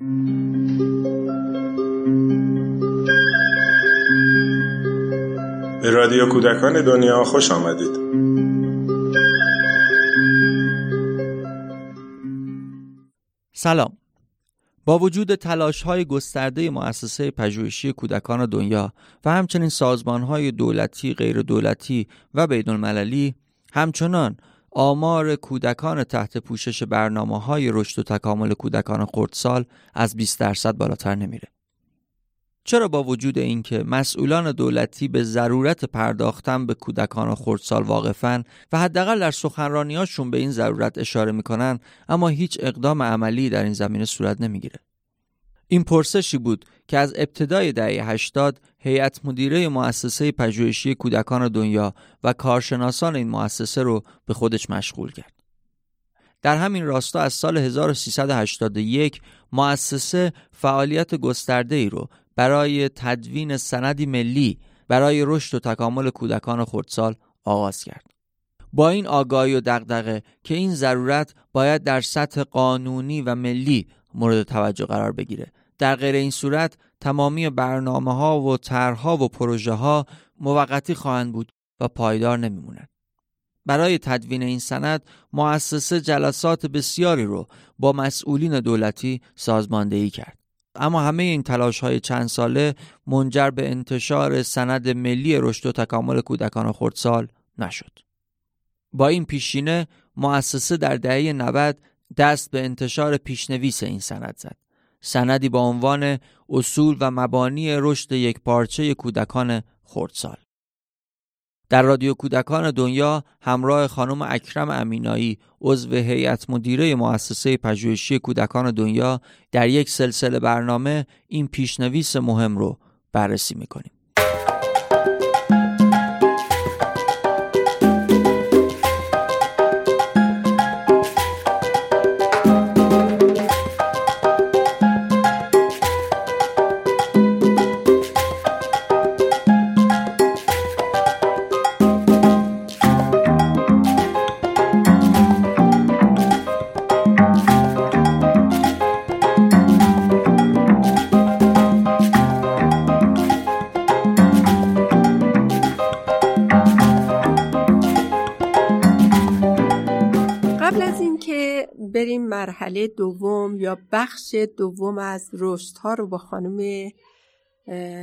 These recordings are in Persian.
به رادیو کودکان دنیا خوش آمدید. سلام. با وجود تلاش های گسترده مؤسسه پژوهشی کودکان دنیا و همچنین سازمان های دولتی، غیر دولتی و بین همچنان آمار کودکان تحت پوشش برنامه های رشد و تکامل کودکان خردسال از 20 درصد بالاتر نمیره. چرا با وجود اینکه مسئولان دولتی به ضرورت پرداختن به کودکان خردسال واقفن و حداقل در سخنرانیاشون به این ضرورت اشاره می‌کنن اما هیچ اقدام عملی در این زمینه صورت نمی‌گیره این پرسشی بود که از ابتدای دهه 80 هیئت مدیره مؤسسه پژوهشی کودکان دنیا و کارشناسان این مؤسسه رو به خودش مشغول کرد. در همین راستا از سال 1381 مؤسسه فعالیت گسترده ای رو برای تدوین سندی ملی برای رشد و تکامل کودکان خردسال آغاز کرد. با این آگاهی و دغدغه که این ضرورت باید در سطح قانونی و ملی مورد توجه قرار بگیره. در غیر این صورت تمامی برنامه ها و طرحها و پروژه ها موقتی خواهند بود و پایدار نمیمونند. برای تدوین این سند مؤسسه جلسات بسیاری رو با مسئولین دولتی سازماندهی کرد. اما همه این تلاش های چند ساله منجر به انتشار سند ملی رشد و تکامل کودکان خردسال نشد. با این پیشینه مؤسسه در دهه 90 دست به انتشار پیشنویس این سند زد. سندی با عنوان اصول و مبانی رشد یک پارچه کودکان خردسال. در رادیو کودکان دنیا همراه خانم اکرم امینایی عضو هیئت مدیره مؤسسه پژوهشی کودکان دنیا در یک سلسله برنامه این پیشنویس مهم رو بررسی می‌کنیم. بخش دوم از رشد ها رو با خانم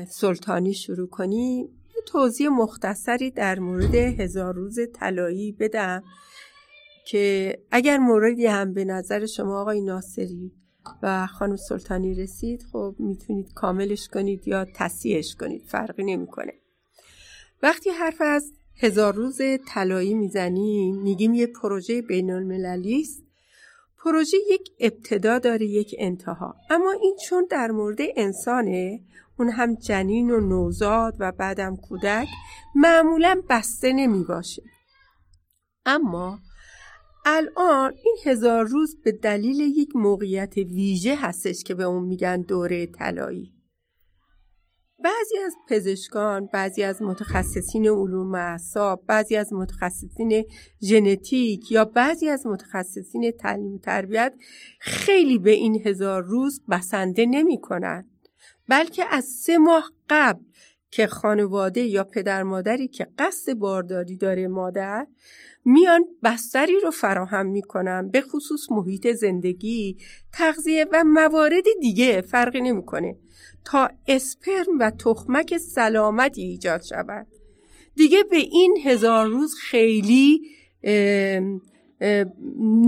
سلطانی شروع کنیم. یه توضیح مختصری در مورد هزار روز طلایی بدم که اگر موردی هم به نظر شما آقای ناصری و خانم سلطانی رسید خب می‌تونید کاملش کنید یا تصیحش کنید فرقی نمی‌کنه. وقتی حرف از هزار روز طلایی می‌زنیم میگیم یه پروژه بین المللی است. پروژه یک ابتدا داره یک انتها. اما این چون در مورد انسانه اون هم جنین و نوزاد و بعدم کودک معمولا بسته نمی باشه. اما الان این هزار روز به دلیل یک موقعیت ویژه هستش که به اون میگن دوره طلایی. بعضی از پزشکان، بعضی از متخصصین علوم اعصاب، بعضی از متخصصین ژنتیک یا بعضی از متخصصین تعلیم و تربیت خیلی به این هزار روز بسنده نمی کنند. بلکه از سه ماه قبل که خانواده یا پدر مادری که قصد بارداری داره مادر میان بستری رو فراهم می‌کنن به خصوص محیط زندگی تغذیه و موارد دیگه فرقی نمی‌کنه تا اسپرم و تخمک سلامتی ایجاد شود. دیگه به این هزار روز خیلی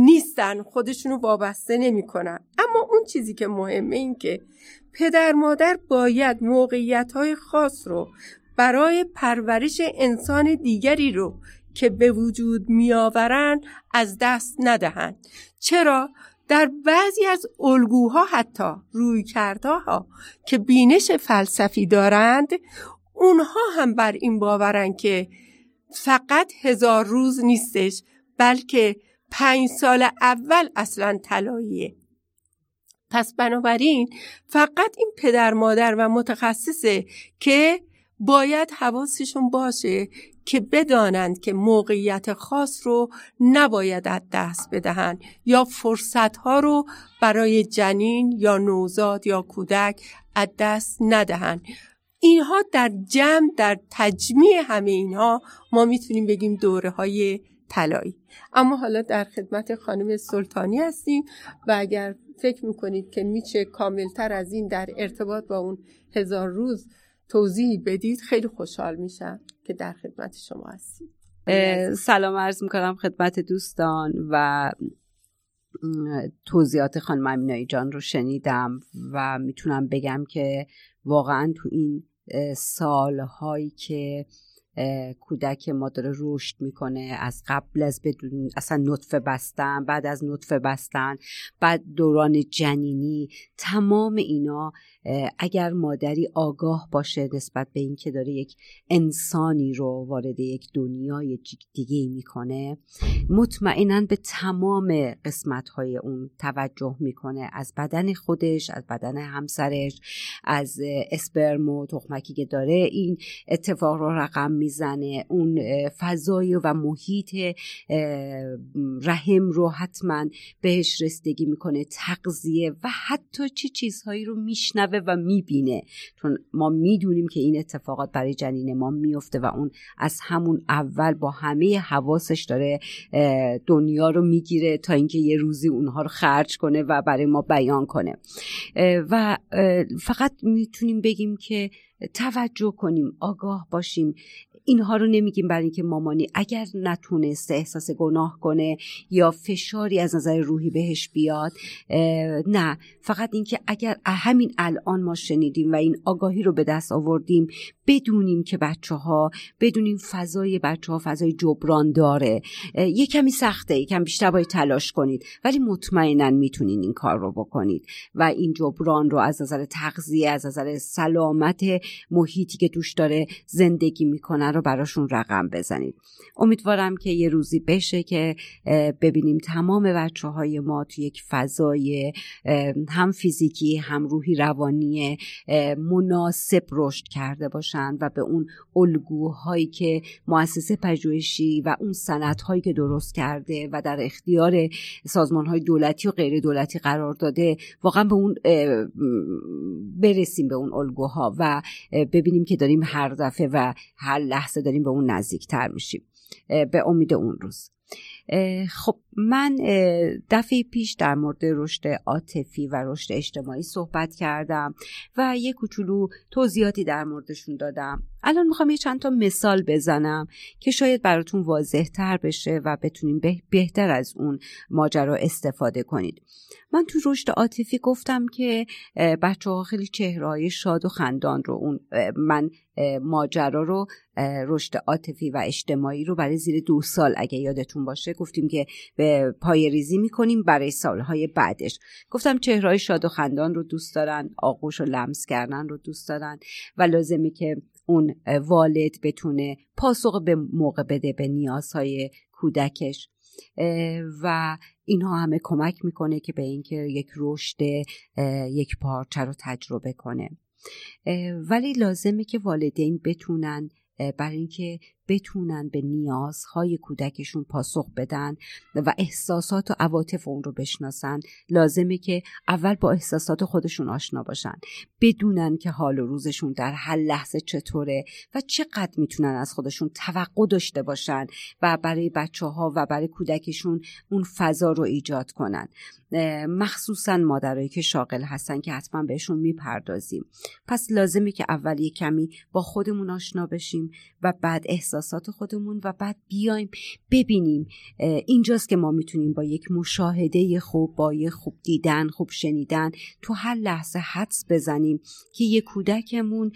نیستن خودشونو وابسته نمی‌کنن. اما اون چیزی که مهمه این که پدر مادر باید موقعیت های خاص رو برای پرورش انسان دیگری رو که به وجود میآورند از دست ندهند. چرا؟ در بعضی از الگوها حتی روی ها که بینش فلسفی دارند اونها هم بر این باورن که فقط هزار روز نیستش. بلکه پنج سال اول اصلا طلاییه. پس بنابراین فقط این پدر مادر و متخصصه که باید حواسشون باشه که بدانند که موقعیت خاص رو نباید از دست بدهند یا فرصت ها رو برای جنین یا نوزاد یا کودک از دست ندهند اینها در جمع در تجمیع همه اینها ما می‌تونیم بگیم دوره های طلایی. اما حالا در خدمت خانم سلطانی هستیم و اگر فکر می‌کنید که میشه کاملتر از این در ارتباط با اون هزار روز توضیح بدید خیلی خوشحال میشم که در خدمت شما هستیم. سلام عرض می‌کنم خدمت دوستان و توضیحات خانم امینایی جان رو شنیدم و می‌تونم بگم که واقعا تو این سالهایی که کودک ما داره رشد می‌کنه. از قبل از بدون اصلا نطفه بستن بعد از نطفه بستن بعد دوران جنینی تمام اینا اگر مادری آگاه باشه نسبت به اینکه داره یک انسانی رو وارد یک دنیای دیگه می‌کنه مطمئنا به تمام قسمت های اون توجه می‌کنه. از بدن خودش از بدن همسرش از اسپرم و تخمکی که داره این اتفاق رو رقم می‌زنه. اون فضای و محیط رحم رو حتما بهش رسیدگی می‌کنه تغذیه و حتی چه چیزهایی رو میشنوه. و می‌بینه. چون ما می‌دونیم که این اتفاقات برای جنین ما میفته و اون از همون اول با همه حواسش داره دنیا رو می‌گیره تا اینکه یه روزی اونها رو خرج کنه و برای ما بیان کنه. و فقط می‌تونیم بگیم که توجه کنیم آگاه باشیم. اینها رو نمیگیم برای اینکه مامانی اگر نتونسته احساس گناه کنه یا فشاری از نظر روحی بهش بیاد نه. فقط اینکه اگر همین الان ما شنیدیم و این آگاهی رو به دست آوردیم بدونیم که بچه ها بدونیم فضای بچه ها فضای جبران داره. یه کمی سخته یکم بیشتر باید تلاش کنید. ولی مطمئنا می‌تونین این کار رو بکنید. و این جبران رو از نظر تغذیه از نظر سلامت محیطی که توش داره زندگی می‌کنه رو براشون رقم بزنید. امیدوارم که یه روزی بشه که ببینیم تمام بچه های ما تو یک فضای هم فیزیکی هم روحی روانی مناسب رشد کرده باشن و به اون الگوهایی که مؤسسه پژوهشی و اون سندهایی که درست کرده و در اختیار سازمان های دولتی و غیر دولتی قرار داده واقعا به اون برسیم به اون الگوها و ببینیم که داریم هر دفعه و هر لحظه داریم به اون نزدیکتر میشیم به امید اون روز. خب من دفعه پیش در مورد رشد عاطفی و رشد اجتماعی صحبت کردم و یه کوچولو توضیحاتی در موردشون دادم. الان می‌خوام یه چند تا مثال بزنم که شاید براتون واضح تر بشه و بتونیم بهتر از اون ماجرا استفاده کنید. من تو رشد عاطفی گفتم که بچه ها خیلی چهرهای شاد و خندان رو اون من ماجرا رو رشد عاطفی و اجتماعی رو برای زیر دو سال اگه یادتون باشه گفتیم که به پای ریزی می‌کنیم برای سالهای بعدش. گفتم چهرهای شاد و خندان رو دوست دارن آغوش و لمس کردن رو دوست دارن و لازمه که اون والد بتونه پاسخ به موقع بده به نیازهای کودکش. و اینها همه کمک می‌کنه که به اینکه یک رشد یک پارچه رو تجربه کنه. ولی لازمه که والدین بتونن برای اینکه بتونن به نیازهای کودکشون پاسخ بدن و احساسات و عواطف اون رو بشناسن. لازمه که اول با احساسات خودشون آشنا باشن. بدونن که حال و روزشون در هر لحظه چطوره و چقدر می‌تونن از خودشون توقع داشته باشن و برای بچه ها و برای کودکشون اون فضا رو ایجاد کنن. مخصوصا مادرایی که شاغل هستن که حتما بهشون می‌پردازیم. پس لازمه که اول یه کمی با خودمون آشنا بشیم و بعد احساسات خودمون و بعد بیایم ببینیم اینجاست که ما می‌تونیم با یک مشاهده خوب با یک خوب دیدن خوب شنیدن تو هر لحظه حدس بزنیم که یه کودکمون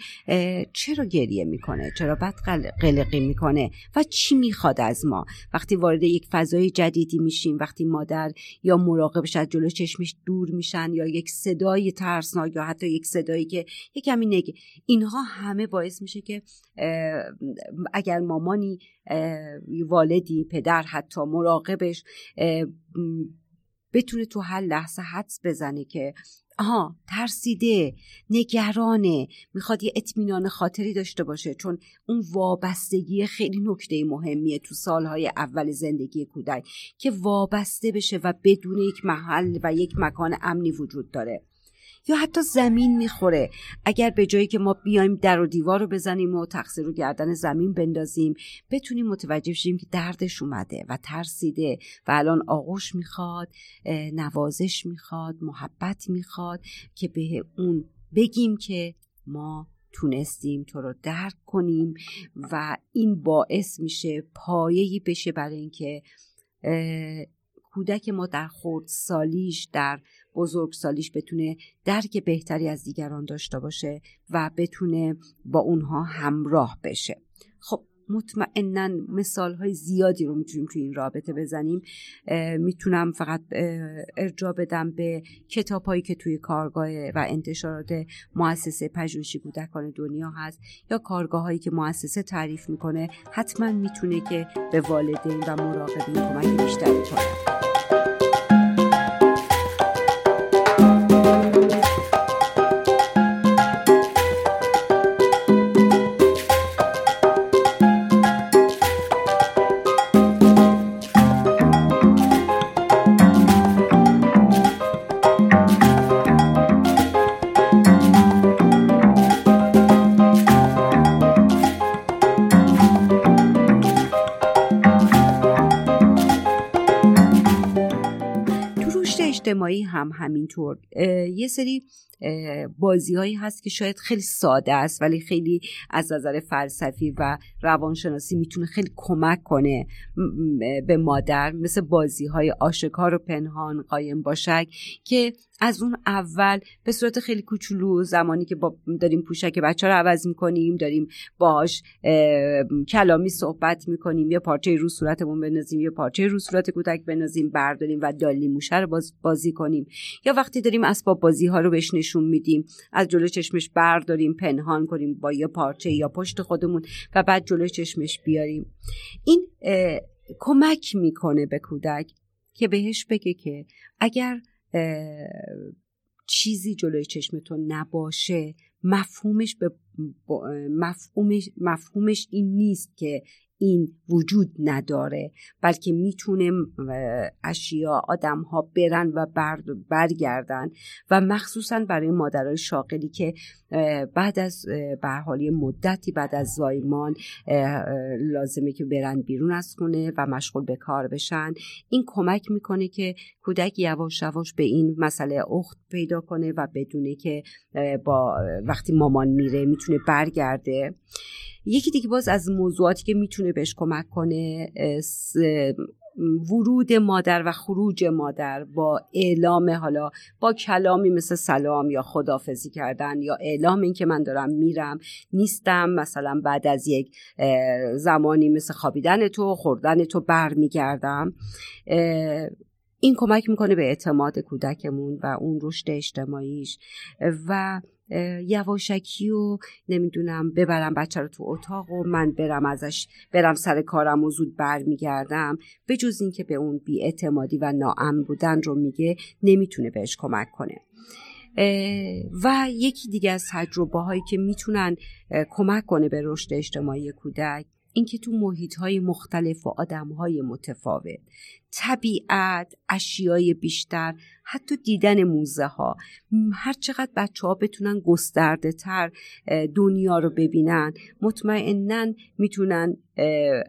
چرا گریه می‌کنه؟ چرا بد قلقی می‌کنه؟ و چی می‌خواد از ما؟ وقتی وارد یک فضای جدیدی میشیم وقتی مادر یا مراقبش از جلو چشمش دور میشن یا یک صدای ترسناک یا حتی یک صدایی که یک کمی نگه اینها همه باعث میشه که اگر مامانی والدی پدر حتی مراقبش بتونه تو هر لحظه حدس بزنه که آها ترسیده نگرانه می‌خواد یه اطمینان خاطری داشته باشه. چون اون وابستگی خیلی نکته مهمیه تو سالهای اول زندگی کودک که وابسته بشه و بدون یک محل و یک مکان امنی وجود داره. یا حتی زمین می‌خوره. اگر به جایی که ما بیایم در و دیوار رو بزنیم و تقصیر رو گردن زمین بندازیم بتونیم متوجه شیم که دردش اومده و ترسیده و الان آغوش می‌خواد نوازش می‌خواد محبت می‌خواد که به اون بگیم که ما تونستیم تو رو درک کنیم و این باعث میشه پایه‌ای بشه برای اینکه کودک ما در خورد سالیش در بزرگ سالیش بتونه درک بهتری از دیگران داشته باشه و بتونه با اونها همراه بشه. خب مطمئنا مثال های زیادی رو می‌تونیم توی این رابطه بزنیم. می‌تونم فقط ارجا بدم به کتاب هایی که توی کارگاه و انتشارات مؤسسه پژوهشی کودکان دنیا هست یا کارگاه هایی که مؤسسه تعریف می‌کنه حتما می‌تونه که به والدین و مراقبین کمک بیشتری کنه. همینطور. یه سری بازی هایی هست که شاید خیلی ساده است ولی خیلی از نظر فلسفی و روانشناسی می‌تونه خیلی کمک کنه به مادر. مثل بازی های آشکار و پنهان قایم باشک که از اون اول به صورت خیلی کوچولو زمانی که با داریم پوشک بچه رو عوض می‌کنیم داریم باهاش کلامی صحبت می‌کنیم یا پارچه رو صورتمون بنازیم یا پارچه رو صورت کودک بنازیم برداریم و دالی موشه رو باز بازی کنیم. یا وقتی داریم اسباب بازی ها رو بهش نشون میدیم. از جلو چشمش برداریم پنهان کنیم با یه پارچه یا پشت خودمون و بعد جلو چشمش بیاریم. این کمک می‌کنه به کودک که بهش بگه که اگر چیزی جلوی چشمتون نباشه مفهومش به مفهومش, مفهومش این نیست که این وجود نداره بلکه می‌تونه اشیا آدم ها برن و برگردن و مخصوصا برای مادرای شاغلی که بعد از برحالی مدتی بعد از زایمان لازمه که برن بیرون از خونه و مشغول به کار بشن. این کمک می‌کنه که کودک یواش یواش به این مسئله اخت پیدا کنه و بدونه که با وقتی مامان میره می‌تونه برگرده. یکی دیگه باز از موضوعاتی که می‌تونه بهش کمک کنه ورود مادر و خروج مادر با اعلام حالا با کلامی مثل سلام یا خدافزی کردن یا اعلام این که من دارم میرم نیستم. مثلا بعد از یک زمانی مثل خوابیدن تو خوردن تو برمیگردم. این کمک می‌کنه به اعتماد کودکمون و اون رشد اجتماعیش. و یواشکی و نمی‌دونم ببرم بچه رو تو اتاق و من برم ازش برم سر کارم و زود برمیگردم. به جز اینکه به اون بیاعتمادی و ناامن بودن رو میگه نمی‌تونه بهش کمک کنه. و یکی دیگه از تجربه هایی که می‌تونن کمک کنه به رشد اجتماعی کودک اینکه تو محیط های مختلف و آدم های متفاوت طبیعت اشیای بیشتر حتی دیدن موزه ها هر چقدر بچه ها بتونن گسترده تر دنیا رو ببینن مطمئنا می‌تونن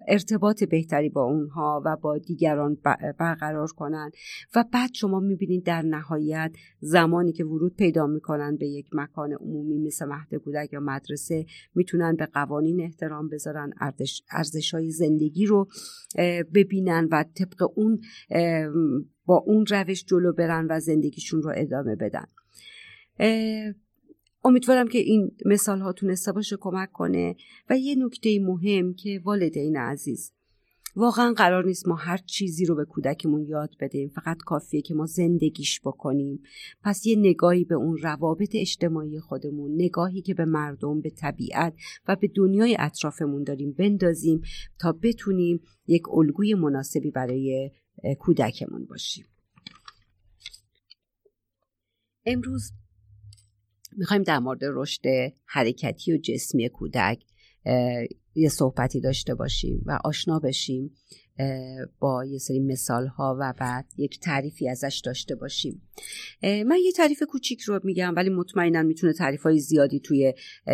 ارتباط بهتری با اونها و با دیگران برقرار کنن. و بعد شما می‌بینید در نهایت زمانی که ورود پیدا می‌کنن به یک مکان عمومی مثل مهد کودک یا مدرسه می‌تونن به قوانین احترام بذارن ارزش های زندگی رو ببینن و طبق اون با اون روش جلو برن و زندگیشون رو ادامه بدن. امیدوارم که این مثال ها تونسته باشه کمک کنه. و یه نکته مهم که والدین عزیز واقعا قرار نیست ما هر چیزی رو به کودکمون یاد بدیم. فقط کافیه که ما زندگیش بکنیم. پس یه نگاهی به اون روابط اجتماعی خودمون نگاهی که به مردم به طبیعت و به دنیای اطرافمون داریم بندازیم تا بتونیم یک الگوی مناسبی برای کودکمون باشیم. امروز می‌خوایم در مورد رشد حرکتی و جسمی کودک یه صحبتی داشته باشیم و آشنا بشیم با یه سری مثال ها و بعد یک تعریفی ازش داشته باشیم. من یه تعریف کوچیک رو میگم ولی مطمئنا می‌تونه تعریف های زیادی توی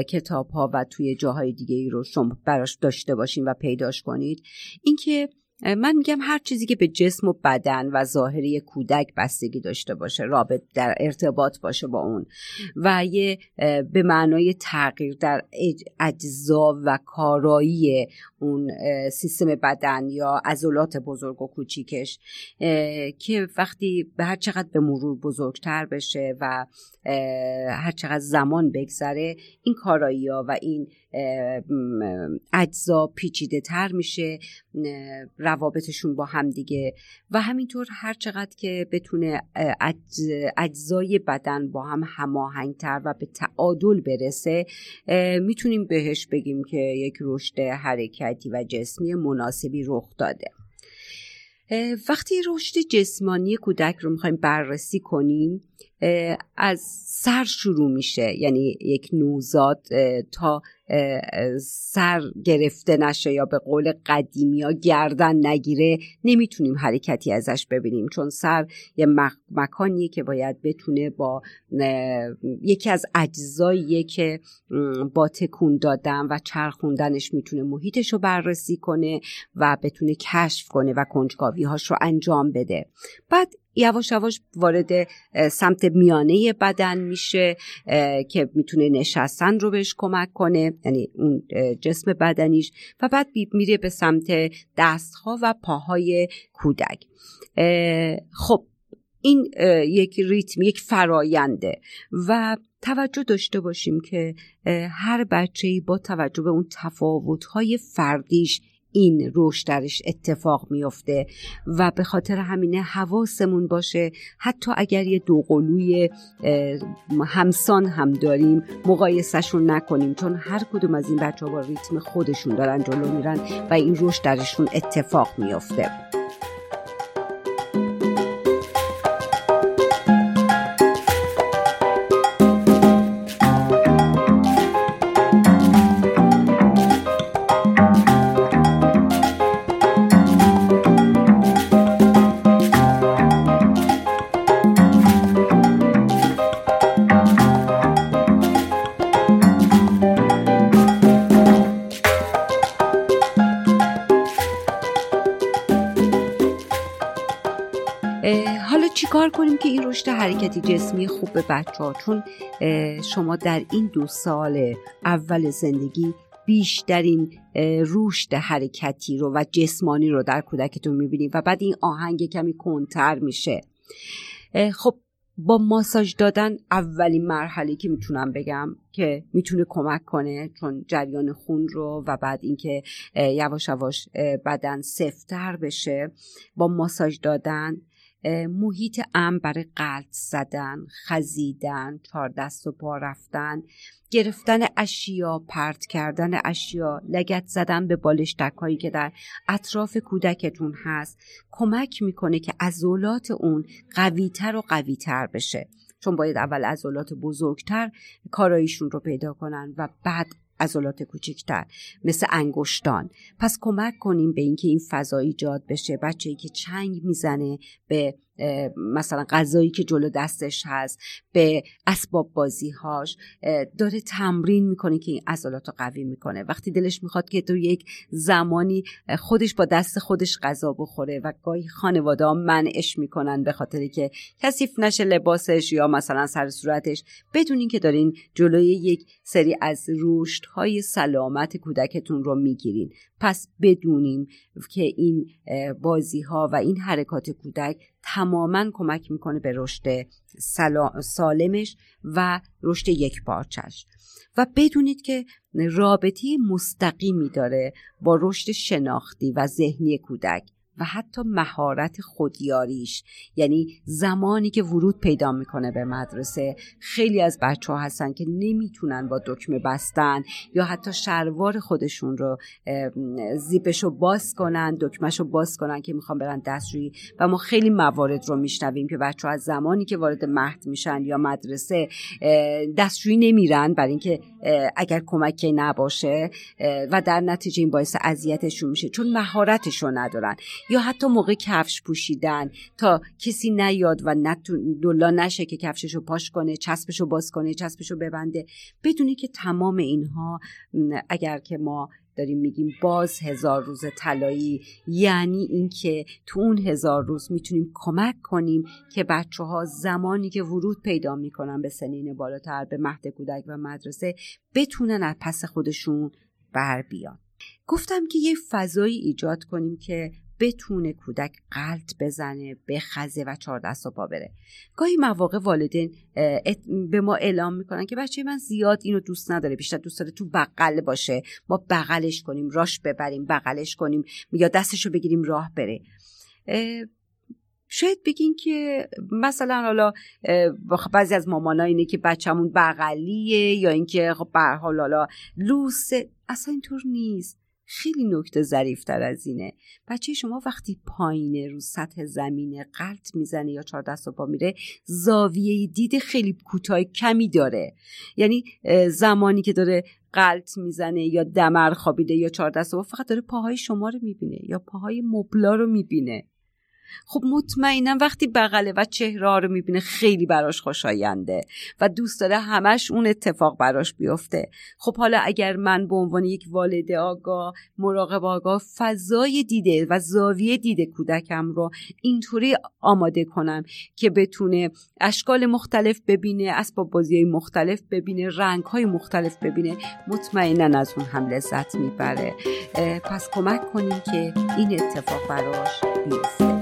کتاب ها و توی جاهای دیگه ای رو شما براش داشته باشیم و پیداش کنید. اینکه من میگم هر چیزی که به جسم و بدن و ظاهری کودک بستگی داشته باشه رابط در ارتباط باشه با اون و یه به معنای تغییر در اجزا و کارایی اون سیستم بدن یا عضلات بزرگ و کوچیکش که وقتی به هر چقدر به مرور بزرگتر بشه و هر چقدر زمان بگذره این کارایی ها و این اجزا پیچیده تر میشه روابطشون با هم دیگه. و همینطور هر چقدر که بتونه اجزای بدن با هم هماهنگتر و به تعادل برسه می‌تونیم بهش بگیم که یک رشد حرکتی و جسمی مناسبی رخ داده. وقتی رشد جسمانی کودک رو می‌خوایم بررسی کنیم از سر شروع میشه. یعنی یک نوزاد تا سر گرفته نشه یا به قول قدیمی ها گردن نگیره نمی‌تونیم حرکتی ازش ببینیم. چون سر یه مکانیه که باید بتونه با یکی از اجزاییه که با تکون دادن و چرخوندنش می‌تونه محیطش رو بررسی کنه و بتونه کشف کنه و کنجکاوی هاش رو انجام بده. بعد یواش یواش وارد سمت میانه بدن میشه که می‌تونه نشستن رو بهش کمک کنه یعنی اون جسم بدنیش و بعد میره به سمت دستها و پاهای کودک. خب این یک ریتم یک فراینده و توجه داشته باشیم که هر بچه با توجه به اون تفاوت‌های فردیش این رشد درش اتفاق میفته و به خاطر همینه حواسمون باشه. حتی اگر یه دوقلوی همسان هم داریم مقایسهشون نکنیم چون هر کدوم از این بچه ها با ریتم خودشون دارن جلو میرن و این رشد درشون اتفاق میفته رشد حرکتی جسمی خوب به بچه ها چون شما در این دو سال اول زندگی بیشترین رشد حرکتی رو و جسمانی رو در کودکتون می‌بینید و بعد این آهنگ کمی کنتر میشه. خب با ماساژ دادن اولین مرحله که می‌تونم بگم که می‌تونه کمک کنه چون جریان خون رو و بعد اینکه یواش یواش بدن سفتر بشه با ماساژ دادن محیط امن برای قلط زدن خزیدن چهار دست و پا رفتن گرفتن اشیا پرت کردن اشیا لگت زدن به بالشتک هایی که در اطراف کودکتون هست کمک می‌کنه که عضلات اون قویتر و قویتر بشه. چون باید اول عضلات بزرگتر کارایشون رو پیدا کنن و بعد عضلات کوچکتر مثل انگشتان. پس کمک کنیم به اینکه این فضا ایجاد بشه. بچه‌ای که چنگ می‌زنه به مثلا غذایی که جلو دستش هست به اسباب بازی هاش داره تمرین می‌کنه که این عضلات رو قوی می‌کنه. وقتی دلش می‌خواد که تو یک زمانی خودش با دست خودش غذا بخوره و گاهی خانواده منعش می‌کنن به خاطر که کثیف نشه لباسش یا مثلا سر صورتش بدون اینکه دارین جلوی یک سری از رشد های سلامت کودکتون رو می‌گیرین. پس بدونیم که این بازی ها و این حرکات کودک تماما کمک می‌کنه به رشد سالمش و رشد یک پارچش و بدونید که رابطه مستقیمی داره با رشد شناختی و ذهنی کودک. و حتی مهارت خودیاریش. یعنی زمانی که ورود پیدا می‌کنه به مدرسه خیلی از بچه ها هستن که نمی‌تونن با دکمه بستن یا حتی شلوار خودشون رو زیپش رو باز کنن دکمهش رو باز کنن که می‌خوان برن دستشویی. و ما خیلی موارد رو میشنویم که بچه ها از زمانی که وارد مهد میشن یا مدرسه دستشویی نمیرن برای اینکه اگر کمکی نباشه و در نتیجه این باعث اذیتشون میشه. چون مهارتش رو ندارن. یا حتی موقع کفش پوشیدن تا کسی نیاد و دلا نشه که کفشش رو پاش کنه چسبش رو باز کنه چسبش رو ببنده. بدونی که تمام اینها اگر که ما داریم میگیم باز هزار روز طلایی یعنی اینکه تو اون هزار روز می‌تونیم کمک کنیم که بچه ها زمانی که ورود پیدا می‌کنن به سنین بالاتر به مهد کودک و مدرسه بتونن از پس خودشون بر بیان. گفتم که یه فضایی ایجاد کنیم که بتونه کودک قلط بزنه بخزه و چهار دست و پا بره. گاهی مواقع والدین به ما اعلام می‌کنن که بچه من زیاد اینو دوست نداره بیشتر دوست داره تو بغل باشه. ما بغلش کنیم راش ببریم بغلش کنیم یا دستشو بگیریم راه بره. شاید بگین که مثلا حالا بعضی از مامانا اینه که بچهمون بغلیه یا اینکه خب حال حالا لوسه. اصلا اینطور نیست. خیلی نکته ظریفتر از اینه. بچه شما وقتی پایینه رو سطح زمین قلط می‌زنه یا چهار دست و پا میره زاویه دید خیلی کوتاه کمی داره. یعنی زمانی که داره قلط می‌زنه یا دمر خوابیده یا چهار دست و فقط داره پاهای شما رو می‌بینه یا پاهای مبلا رو می‌بینه. خب مطمئنا وقتی بغله و چهره رو می‌بینه خیلی براش خوشاینده و دوست داره همش اون اتفاق براش بیفته. خب حالا اگر من به عنوان یک والد آگاه مراقب آگاه فضای دیده و زاویه دیده کودکم رو اینطوری آماده کنم که بتونه اشکال مختلف ببینه اسباب بازی مختلف ببینه رنگ های مختلف ببینه مطمئنا از اون هم لذت می‌بره. پس کمک کنیم که این اتفاق براش بیفته.